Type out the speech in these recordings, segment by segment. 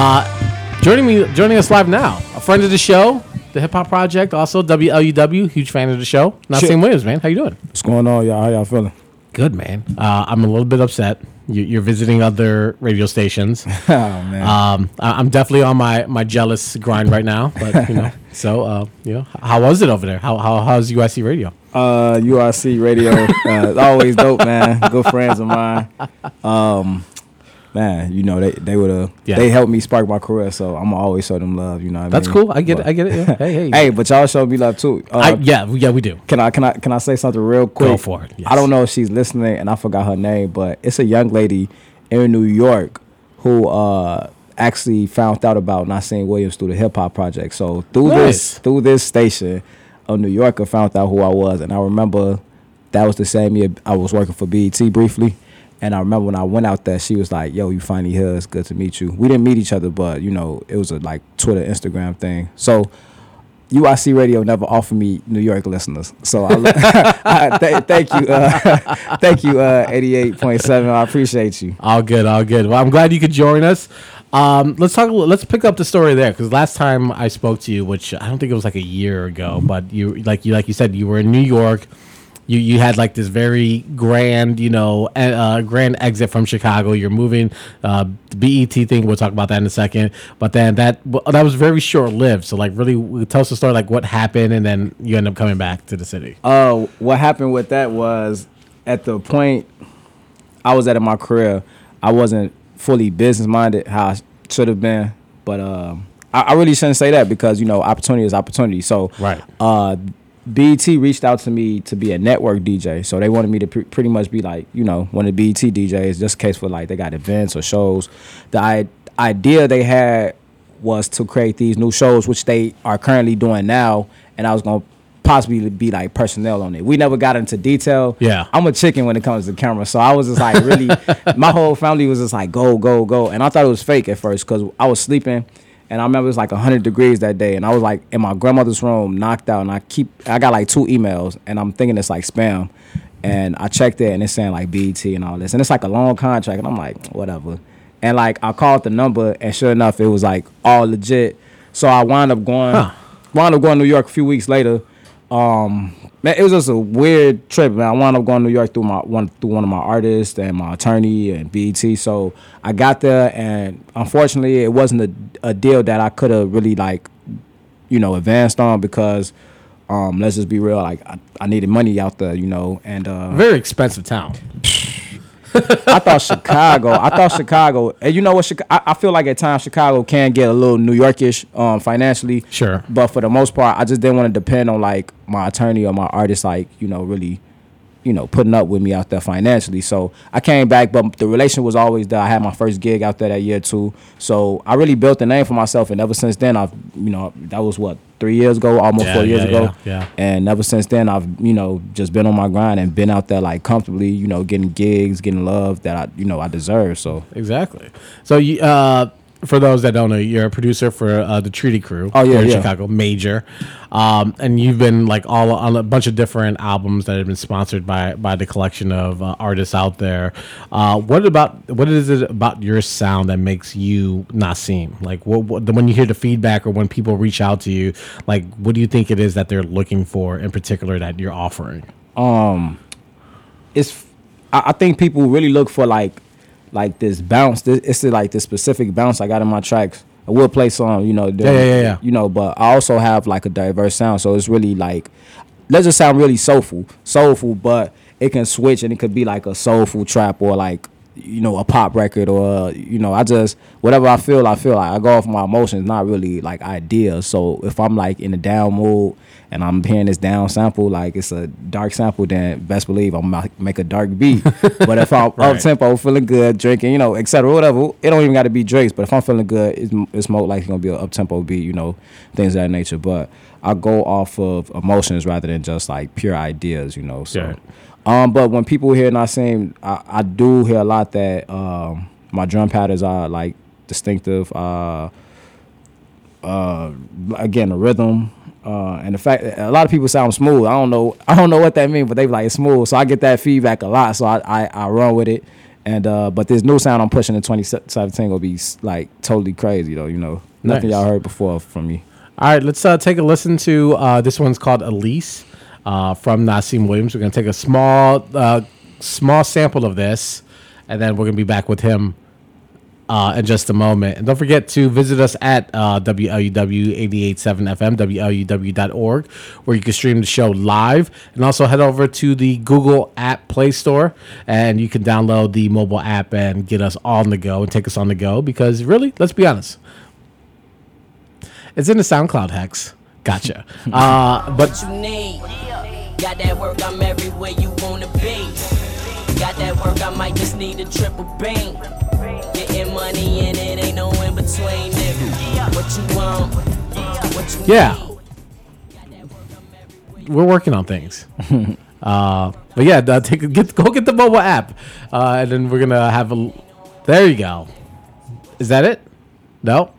Uh, joining me, joining us live now, a friend of the show, the Hip Hop Project, also WLUW, huge fan of the show. Nassim Williams, man, how you doing? What's going on, y'all? How y'all feeling? Good, man. Uh, I'm a little bit upset. You, you're visiting other radio stations. oh man. Um, I, I'm definitely on my, my jealous grind right now, but you know. so, uh, you know, how was it over there? How, how how's UIC radio? Uh, URC Radio, uh, always dope, man. Good friends of mine. Um, man, you know they they would have Yeah. they helped me spark my career, so I'm gonna always show them love. You know, what I That's mean? cool. I get But- it. I get it. Yeah. Hey, hey. Hey, but y'all show me love too. Uh, I, yeah, yeah, we do. Can I can I can I say something real quick? Go for it, yes. I don't know if she's listening, and I forgot her name, but it's a young lady in New York who uh actually found out about Nassim Williams through the Hip Hop Project. So through Nice. this through this station, a New Yorker found out who I was, and I remember that was the same year I was working for BET briefly. And I remember when I went out there, she was like, "Yo, you finally here? It's good to meet you." We didn't meet each other, but you know, it was a like Twitter, Instagram thing. So UIC Radio never offered me New York listeners, so I, I th- thank you, uh, thank you, uh, eighty eight point seven. I appreciate you. All good, all good. Well, I'm glad you could join us. Um, let's talk. Let's pick up the story there because last time I spoke to you, which I don't think it was like a year ago, but you like you like you said you were in New York. You you had like this very grand, you know, uh, grand exit from Chicago. You're moving. Uh, the BET thing. We'll talk about that in a second. But then that that was very short lived. So like, really, tell us the story. Like, what happened, and then you end up coming back to the city. Uh, what happened with that was at the point I was at in my career, I wasn't fully business minded how I should have been. But um, I, I really shouldn't say that because you know opportunity is opportunity. So Right. uh, BET reached out to me to be a network DJ, so they wanted me to pre- pretty much be like you know one of the BET DJs, just in case for like they got events or shows. The I- idea they had was to create these new shows, which they are currently doing now, and I was gonna possibly be like personnel on it. We never got into detail. Yeah. I'm a chicken when it comes to camera, so I was just like really, my whole family was just like go go go, and I thought it was fake at first because I was sleeping. And I remember it was like 100 degrees that day, and I was like in my grandmother's room, knocked out. And I keep, I got like two emails, and I'm thinking it's like spam. And I checked it, and it's saying like BET and all this, and it's like a long contract, and I'm like, whatever. And like I called the number, and sure enough, it was like all legit. So I wound up going, Huh. wound up going to New York a few weeks later. Um, man, it was just a weird trip, man. I wound up going to New York through my one through one of my artists and my attorney and BET. So I got there, and unfortunately, it wasn't a, a deal that I could have really like, you know, advanced on because, um, let's just be real, like I, I needed money out there, you know, and uh, Very expensive town. I thought Chicago. I thought Chicago. And you know what? Chica- I, I feel like at times Chicago can get a little New Yorkish um, financially. Sure. But for the most part, I just didn't want to depend on like my attorney or my artist, like you know, really, you know, putting up with me out there financially. So I came back, but the relation was always there. I had my first gig out there that year too. So I really built a name for myself, and ever since then, I've you know that was what three years ago, almost Yeah, four years yeah, ago. yeah, yeah. And ever since then, I've you know just been on my grind and been out there like comfortably, you know, getting gigs, getting love that I you know I deserve. So Exactly. So you, uh, for those that don't know, you're a producer for uh, the Treated Crew. Oh, yeah, here in yeah. Chicago, major, um, and you've been like all on a bunch of different albums that have been sponsored by by the collection of uh, artists out there. Uh, what about what is it about your sound that makes you Nassim? Like, what, what when you hear the feedback or when people reach out to you, like, what do you think it is that they're looking for in particular that you're offering? Um, it's I, I think people really look for like like this bounce. This, it's like this specific bounce I got in my tracks. I will play some, you know, Yeah, yeah, yeah, yeah. you know, but I also have like a diverse sound, so it's really like let's just sound really soulful, soulful, but it can switch and it could be like a soulful trap or like you know a pop record or you know I just whatever I feel I feel like I go off my emotions, not really like ideas. So if I'm like in a down mood and I'm hearing this down sample, like it's a dark sample, then best believe I'm gonna make a dark beat. but if I'm Right. up tempo, feeling good, drinking, you know, etc., whatever, it don't even got to be Drake's. But if I'm feeling good, it's, it's more likely gonna be an up tempo beat, you know, things of that nature. But I go off of emotions rather than just like pure ideas, you know. So, Yeah. Um, but when people hear Nassim, I, I do hear a lot that um, my drum patterns are like distinctive. Uh, uh, again, the rhythm. Uh, and the fact a lot of people sound smooth. I don't know. I don't know what that means, but they like it's smooth. So I get that feedback a lot. So I, I, I run with it. And uh, but this new sound I'm pushing in 2017 will be like totally crazy though. You know, nothing Nice. y'all heard before from me. All right, let's uh, take a listen to uh, this one's called Elise uh, from Nassim Williams. We're gonna take a small uh, small sample of this, and then we're gonna be back with him uh, in just a moment. And don't forget to visit us at uh, WLUW 887 FM, WLUW.org, where you can stream the show live. And also head over to the Google App Play Store, and you can download the mobile app and get us on the go and take us on the go. Because really, let's be honest, it's in the SoundCloud hex. Gotcha. uh, but what you need. Got that work, I'm everywhere you wanna be. Got that work, I might just need a triple beam. Getting money and it ain't no in between, nigga. What you want? What you Yeah. need? we're working on things. uh, but yeah, uh, take get go get the mobile app, uh, and then we're gonna have a. There you go. Is that it? No.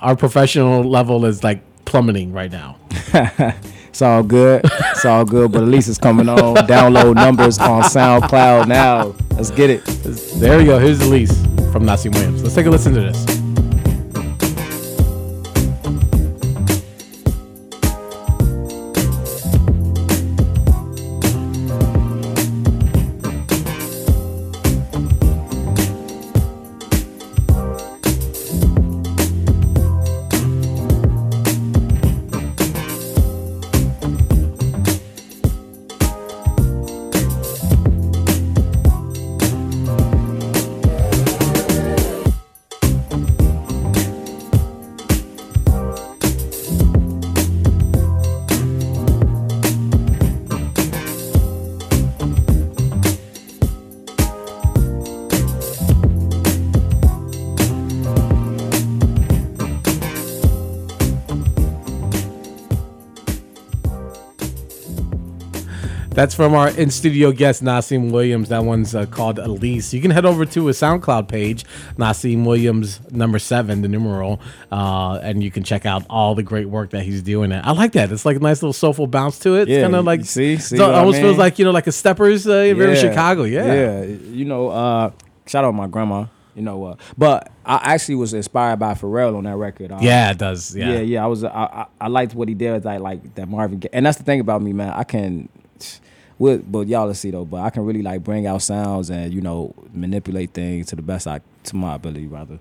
Our professional level is like plummeting right now. It's all good. It's all good. But at least it's coming on. Download numbers on SoundCloud now. Let's get it. There we go. Here's Elise from Nassim Williams. Let's take a listen to this. That's from our in studio guest, Nassim Williams. That one's uh, called Elise. You can head over to his SoundCloud page, Nassim Williams, number seven, the numeral, uh, and you can check out all the great work that he's doing. I like that. It's like a nice little soulful bounce to it. It's Yeah, kind of like, see- see it what I almost feels like, you know, like a Steppers uh, you're in Chicago. Yeah. Yeah. You know, uh, shout out my grandma. You know, uh, but I actually was inspired by Pharrell on that record. Uh, Yeah, it does. yeah, Yeah. yeah. I was, I, I, I liked what he did. Like, like that Marvin, Gaye. and that's the thing about me, man. I can, with, but y'all will see though. But I can really like bring out sounds and you know manipulate things to the best I to my ability, rather.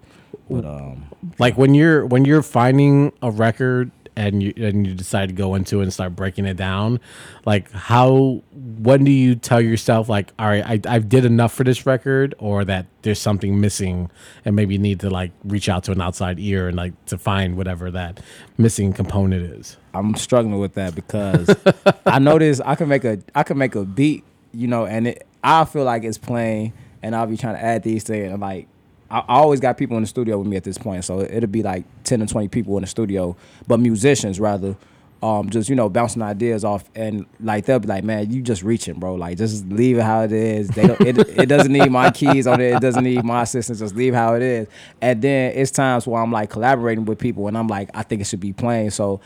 But um, Like when you're when you're finding a record and you and you decide to go into it and start breaking it down, like how when do you tell yourself like, all right, I I did enough for this record, or that there's something missing, and maybe you need to like reach out to an outside ear and like to find whatever that missing component is. I'm struggling with that because I notice I can make a I can make a beat, you know, and it I feel like it's playing, and I'll be trying to add these things, and like I, always got people in the studio with me at this point, so it'll be like ten to twenty people in the studio, but musicians rather. Um, just you know, bouncing ideas off, and like they'll be like, "Man, you just reaching, bro. Like, just leave it how it is. They don't, it, it doesn't need my keys on it. It doesn't need my assistance. Just leave how it is." And then it's times where I'm like collaborating with people, and I'm like, I think it should be playing. So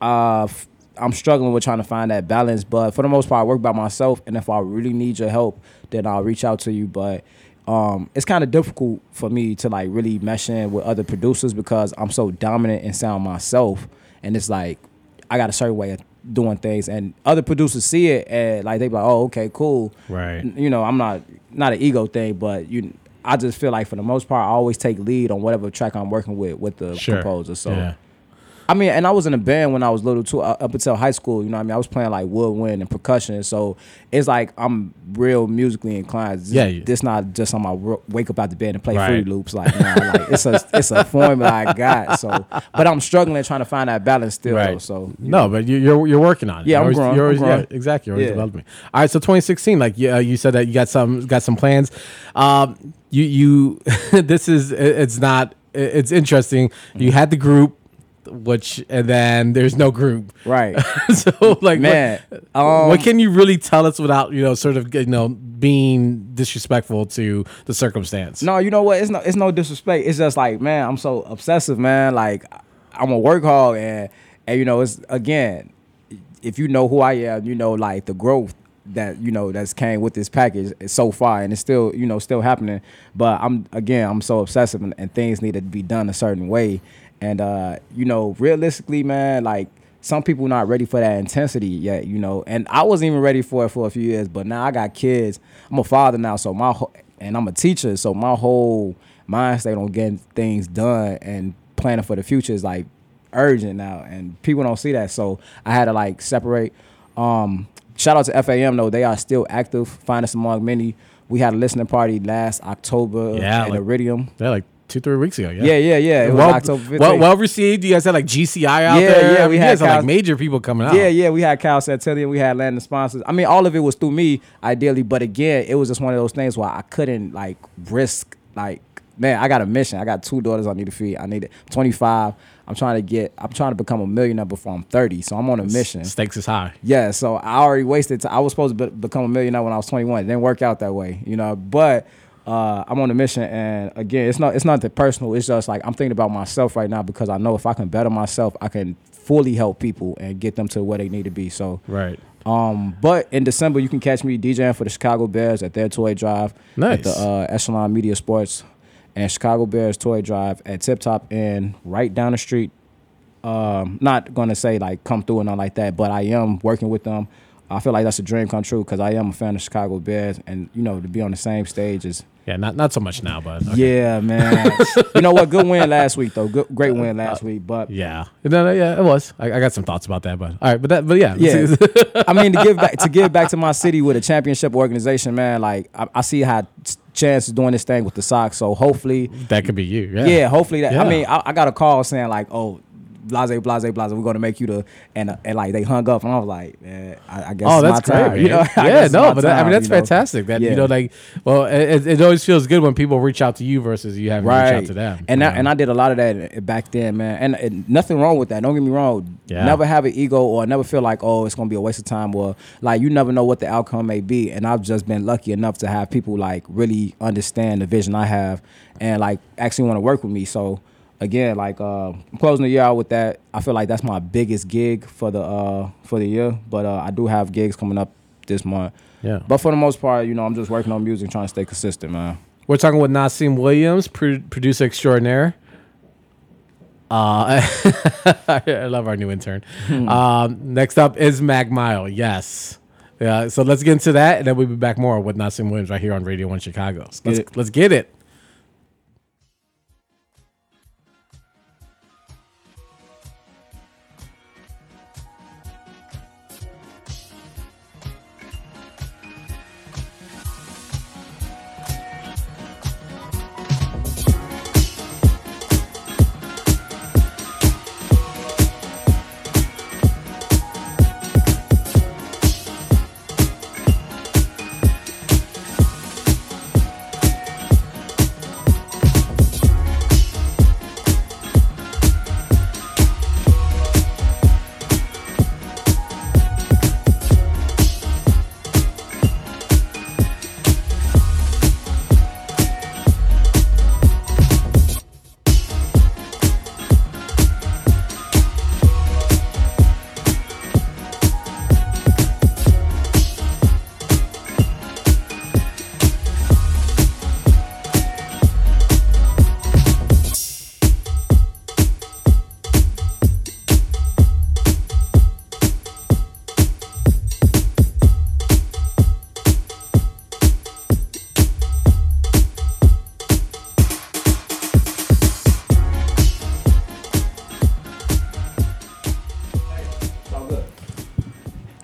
uh, I'm struggling with trying to find that balance. But for the most part, I work by myself, and if I really need your help, then I'll reach out to you. But um, it's kind of difficult for me to like really mesh in with other producers because I'm so dominant in sound myself, and it's like I got a certain way of doing things, and other producers see it and like they be like, oh, okay, cool, Right. You know, I'm not not an ego thing, but you. I just feel like for the most part, I always take lead on whatever track I'm working with with the Sure. composer. So yeah. I mean, and I was in a band when I was little too, up until high school. You know, what I mean, I was playing like woodwind and percussion, so it's like I'm real musically inclined. This, Yeah, you- this not just on my wake up out the bed and play Right. Fruity Loops. Like, nah, like it's a it's a formula I got. So, but I'm struggling trying to find that balance still. Though, so you no, know. but you, you're you're working on it. Yeah, You're I'm always- growing, You're I'm always, yeah, growing. exactly. You're always Yeah. developing. All right, so 2016, like yeah, you said that you got some got some plans. Um, you you this is it's not it's interesting. You had the group, which and then there's no group. right, so like man. what, um, what can you really tell us without you know sort of you know being disrespectful to the circumstance? No, you know what? It's no it's no disrespect. It's just like, man, I'm so obsessive, man. Like I'm a work hog and and you know, it's again, if you know who I am, you know like the growth that you know that's came with this package so far, and it's still you know still happening. But I'm again, I'm so obsessive, and, and things need to be done a certain way. And uh, you know, realistically, man, like some people not ready for that intensity yet, you know. And I wasn't even ready for it for a few years, but now I got kids. I'm a father now, so my whole, and I'm a teacher, so my whole mind state on getting things done and planning for the future is like urgent now, and people don't see that. So I had to like separate. Um, shout out to FAM though; they are still active. Finest Amongst Men. We had a listening party last October Yeah, at like- Iridium. Yeah, like two, three weeks ago. Yeah. Yeah, yeah, yeah. It was well, October 15th. well, well received. You guys had like GCI out Yeah, there. yeah, I we mean, had you guys had like major people coming out. Yeah, yeah, we had Cal Santillion, we had Landon sponsors. I mean, all of it was through me, ideally, but again, it was just one of those things where I couldn't like risk like, man, I got a mission. I got two daughters I need to feed. I need it. 25. I'm trying to get. I'm trying to become a millionaire before I'm 30. So I'm on a mission. Stakes is high. Yeah, so I already wasted. T- I was supposed to be- become a millionaire when I was 21. It didn't work out that way, you know. But uh, I'm on a mission, and again, it's not. It's not that personal. It's just like I'm thinking about myself right now because I know if I can better myself, I can fully help people and get them to where they need to be. So, Right. um, but in December, you can catch me DJing for the Chicago Bears at their toy drive Nice. at the uh, Echelon Media Sports and Chicago Bears toy drive at Tip Top Inn, right down the street um, not gonna say like come through and all like that, but I am working with them. I feel like that's a dream come true because I am a fan of Chicago Bears, and you know to be on the same stage is Yeah, not not so much now, but okay. yeah, man. you know what? Good win last week though. Good, great uh, win uh, last week, but Yeah, no, no, yeah, it was. I, I got some thoughts about that, but all right, but that, but yeah, yeah. I mean to give back to give back to my city with a championship organization, man. Like I, I see how Chance is doing this thing with the Sox, so hopefully that could be you. Yeah, Yeah, hopefully that. Yeah. I mean, I, I got a call saying like, "Oh, blase, blase, blase, we're gonna make you the," and uh, and like they hung up, and I was like, "Man, I, I guess Oh, that's great. time." You know, yeah, no, but that, I mean that's you know? fantastic. That you know, like, well, it, it always feels good when people reach out to you versus you having to reach out to them. and I, and I did a lot of that back then, man. And, and nothing wrong with that. Don't get me wrong. Yeah. Never have an ego or never feel like oh it's gonna be a waste of time or like you never know what the outcome may be. And I've just been lucky enough to have people like really understand the vision I have and like actually want to work with me. So again, like uh, I'm closing the year out with that. I feel like that's my biggest gig for the uh, for the year. But uh, I do have gigs coming up this month. Yeah. But for the most part, you know, I'm just working on music, trying to stay consistent, man. We're talking with Nassim Williams, pro- producer extraordinaire. Uh, I love our new intern. Hmm. um, next up is Mag Mile. Yes. Yeah. So let's get into that, and then we'll be back more with Nassim Williams right here on Radio One Chicago. Let's get it. let's get it.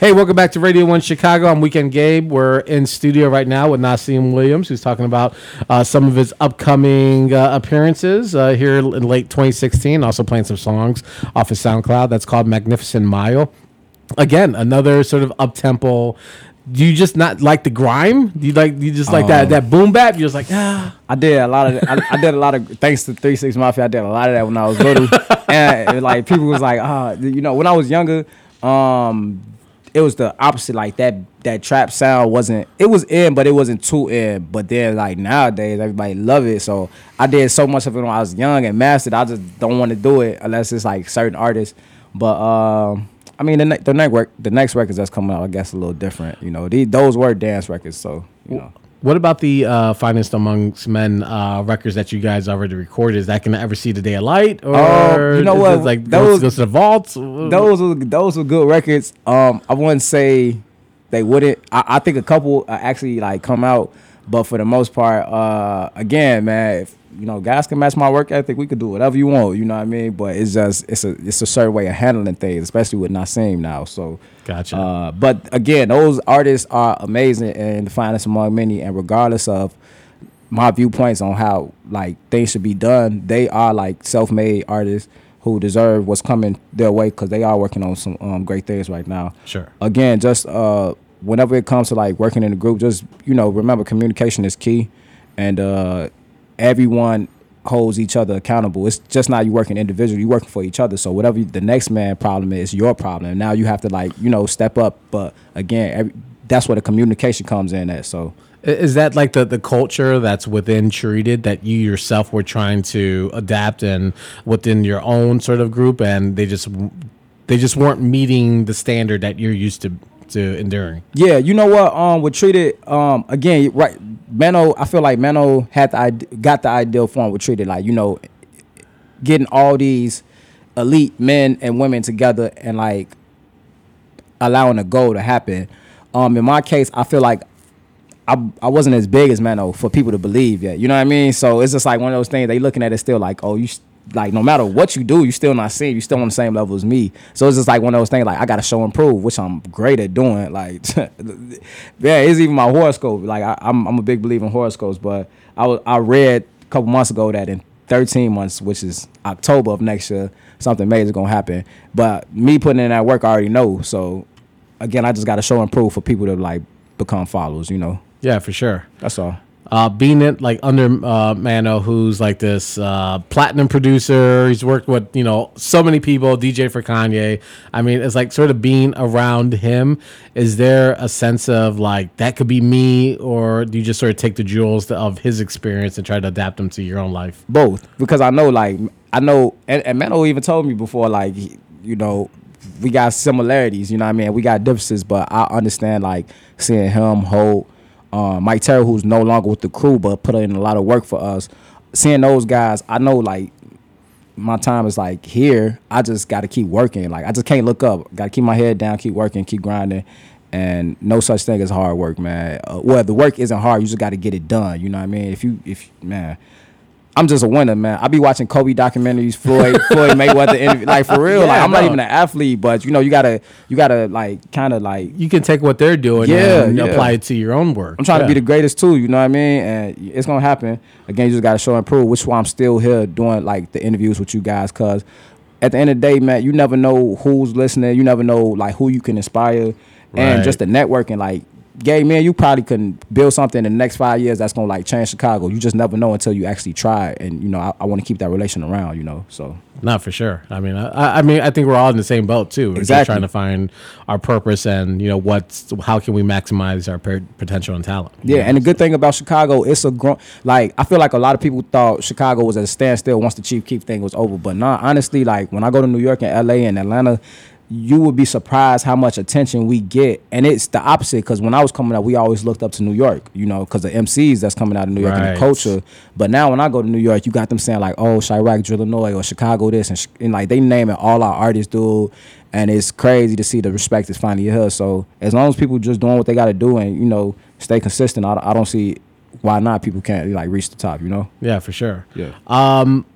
Hey, welcome back to Radio One Chicago. I'm Weekend Gabe. We're in studio right now with Nassim Williams, who's talking about uh, some of his upcoming uh, appearances uh, here in late 2016. Also playing some songs off his SoundCloud. That's called Magnificent Mile. Again, another sort of up tempo. Do you just not like the grime? Do you like you just like that that boom bap? You're just like ah. I did a lot of I, I did a lot of thanks to Three Six Mafia. I did a lot of that when I was little, and it, like people was like, ah, you know, when I was younger, um, it was the opposite. Like that that trap sound wasn't it was in, but it wasn't too in. But then like nowadays, everybody love it. So I did so much of it when I was young and mastered. I just don't want to do it unless it's like certain artists. But um, I mean, the ne- the next rec- the next records that's coming out, I guess, a little different. You know, these, those were dance records, so you know. What about the uh, Finest Amongst Men uh, records that you guys already recorded? Is that to ever see the day of light? Or Um, you know what? like Those- goes to the vaults? those were those were good records. Um, I wouldn't say they wouldn't. I, I think a couple uh, actually like come out, but for the most part, uh, again, man, if you know guys can match my work ethic, we could do whatever you want. You know what I mean? But it's just it's a it's a certain way of handling things, especially with Nassim now. So. Gotcha. Uh, but again, those artists are amazing and the Finest Amongst Men. And regardless of my viewpoints on how like things should be done, they are like self-made artists who deserve what's coming their way because they are working on some um, great things right now. Sure. Again, just uh, whenever it comes to like working in a group, just you know, remember communication is key, and uh, everyone holds each other accountable. It's just not you working individually, you working for each other. So whatever you- the next man problem is, your problem. Now you have to like you know step up. But again, every, that's where the communication comes in at. So Is that like the, the culture that's within treated that you yourself were trying to adapt and within your own sort of group and they just they just weren't meeting the standard that you're used to to enduring? Yeah, you know what? Um, with treated um again, right? Mano, I feel like Mano had the got the ideal form with treated like you know, getting all these elite men and women together and like allowing a goal to happen. Um, in my case, I feel like I, I wasn't as big as Mano for people to believe yet. You know what I mean? So it's just like one of those things. They looking at it still like, oh, you like no matter what you do, you're still not seeing. You're still on the same level as me. So it's just like one of those things. Like I got to show and prove, which I'm great at doing. Like yeah, it's even my horoscope. Like I, I'm I'm a big believer in horoscopes. But I was I read a couple months ago that in 13 months, which is October of next year, something major is gonna happen. But me putting in that work, I already know. So again, I just got to show and prove for people to like become followers. You know. Yeah, for sure. That's all. Uh, being it like under uh, Mano, who's like this uh, platinum producer. He's worked with you know so many people, DJ for Kanye. I mean, it's like sort of being around him. Is there a sense of like that could be me, or do you just sort of take the jewels of his experience and try to adapt them to your own life? both because I know like I know and, and Mano even told me before like you know we got similarities you know what I mean we got differences but I understand like seeing him hold um, Mike Terry who's no longer with the crew but put in a lot of work for us. Seeing those guys I know like my time is like here. I just got to keep working. Like I just can't look up. Got to keep my head down keep working keep grinding. And no such thing as hard work man. Uh, well the work isn't hard you just got to get it done. You know what I mean? If you if man I'm just a winner, man. I be watching Kobe documentaries, Floyd, Floyd Mayweather, interview, like for real. Yeah, like I'm not even an athlete, but you know, you gotta, you gotta like, kind of like, You can take what they're doing Yeah, and yeah. apply it to your own work. I'm trying to be the greatest too. You know what I mean? And it's gonna happen. Again, you just gotta show and prove. Which is why I'm still here doing like the interviews with you guys, cause at the end of the day, man, you never know who's listening. You never know like who you can inspire, and just the networking. Like, gay man, you probably can build something in the next five years that's gonna like change Chicago. You just never know until you actually try. And you know, I, I want to keep that relation around. You know, so Not for sure. I mean, I, I mean, I think we're all in the same boat too. We're Exactly. trying to find our purpose and you know what's how can we maximize our per- potential and talent. Yeah, know? and the good thing about Chicago, it's a grown. Like I feel like a lot of people thought Chicago was at a standstill once the Chief Keef thing was over. But nah, honestly, like when I go to New York and L.A. and Atlanta, you would be surprised how much attention we get. And it's the opposite because when I was coming up, we always looked up to New York, you know, because the MCs that's coming out of New York and the culture. But now when I go to New York, you got them saying like, "Oh, Chiraq, Illinois, or Chicago this," and, sh- and like they naming all our artists, dude. And it's crazy to see the respect is finally here. So as long as people just doing what they got to do and you know stay consistent, I, I don't see why not people can't like reach the top. You know? yeah, for sure. Yeah. Um,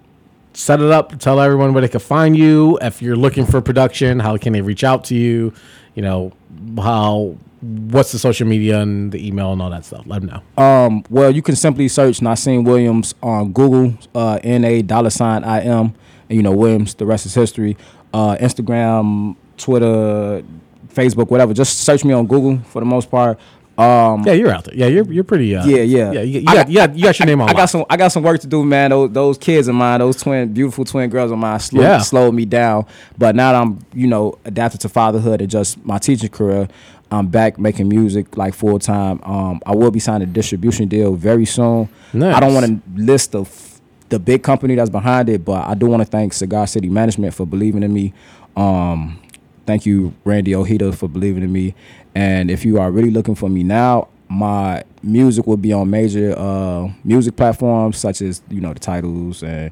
Set it up. Tell everyone where they can find you. If you're looking for production, how can they reach out to you? You know how. What's the social media and the email and all that stuff? Let them know. Um, well, you can simply search Nassim Williams on Google, uh, N A dollar sign I M, and you know Williams. The rest is history. Uh, Instagram, Twitter, Facebook, whatever. Just search me on Google for the most part. Um, yeah, you're out there. Yeah, you're you're pretty. Uh, Yeah, yeah. yeah. You, got, got- you got you got your name on. I got some. I got some work to do, man. Those, those kids of mine, those twin, beautiful twin girls of mine, slow, Yeah. slowed me down. But now that I'm, you know, adapted to fatherhood and just my teaching career, I'm back making music like full time. Um, I will be signing a distribution deal very soon. Nice. I don't want to list the f- the big company that's behind it, but I do want to thank Cigar City Management for believing in me. Um, thank you, Randy Ojeda, for believing in me. And if you are really looking for me now, my music will be on major uh, music platforms such as you know the titles and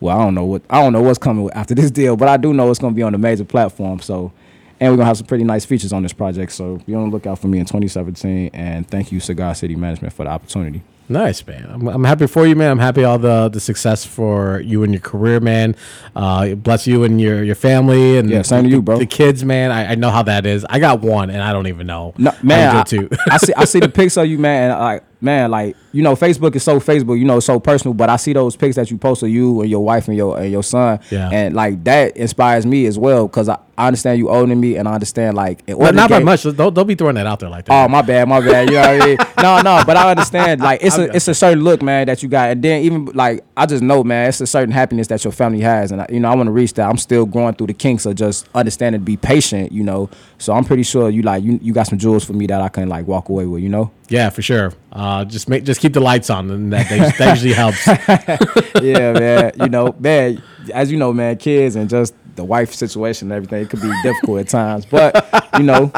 well, I don't know what I don't know what's coming after this deal, but I do know it's gonna be on the major platform. So, and we're gonna have some pretty nice features on this project. So be on the lookout for me in 2017. And thank you, Cigar City Management, for the opportunity. Nice, man. I'm, I'm happy for you, man. I'm happy all the the success for you and your career, man. Uh, bless you and your your family and Yeah, same to the, you, bro. The kids, man. I, I know how that is. I got one, and I don't even know. No, man, I, to too. I see I see the pics of you, man. and, Like, man, like you know, Facebook is so Facebook, you know, so personal. But I see those pics that you post of you and your wife and your and your son, Yeah. and like that inspires me as well because I, I understand you older than me, and I understand like in order But not by much. Don't, don't be throwing that out there like that. Oh my bad, my bad. You know what I mean? No, no, but I understand. Like it's a it's a certain look, man, that you got, and then even like I just know, man, it's a certain happiness that your family has, and I, you know I want to reach that. I'm still going through the kinks of just understanding be patient, you know. So I'm pretty sure you like you you got some jewels for me that I can like walk away with, you know. yeah, for sure. Uh, just make just keep the lights on, and that that, usually helps. yeah, man. You know, man. As you know, man, kids and just the wife situation and everything, it could be difficult at times. But you know,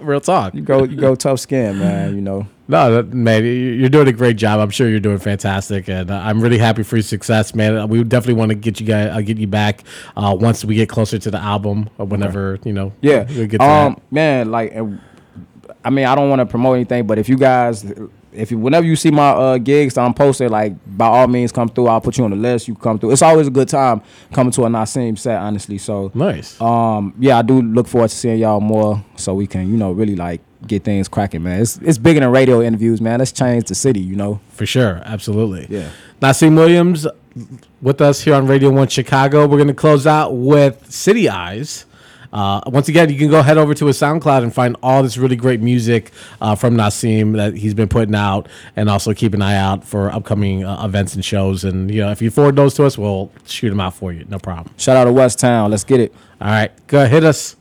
Real talk. you go you go tough skin, man. You know. No, man, you- you're doing a great job. I'm sure you're doing fantastic, and uh, I'm really happy for your success, man. Uh, We definitely want to get you guys, uh, get you back uh, once we get closer to the album, or whenever you know. Yeah. we get to um, that. man, like, I mean, I don't want to promote anything, but if you guys, if you, whenever you see my uh, gigs that I'm posted, like, by all means, come through. I'll put you on the list. You come through. It's always a good time coming to a Nasim set, honestly. So, Nice. um, yeah, I do look forward to seeing y'all more, so we can, you know, really like get things cracking, man. It's it's bigger than radio interviews, man. Let's change the city, you know. For sure, absolutely. Yeah. Nasim Williams with us here on Radio One Chicago. We're going to close out with City Eyes. Uh, once again, you can go head over to his SoundCloud and find all this really great music uh, from Nasim that he's been putting out, and also keep an eye out for upcoming uh, events and shows. And you know, if you forward those to us, we'll shoot them out for you. No problem. Shout out to West Town. Let's get it. All right, go hit us.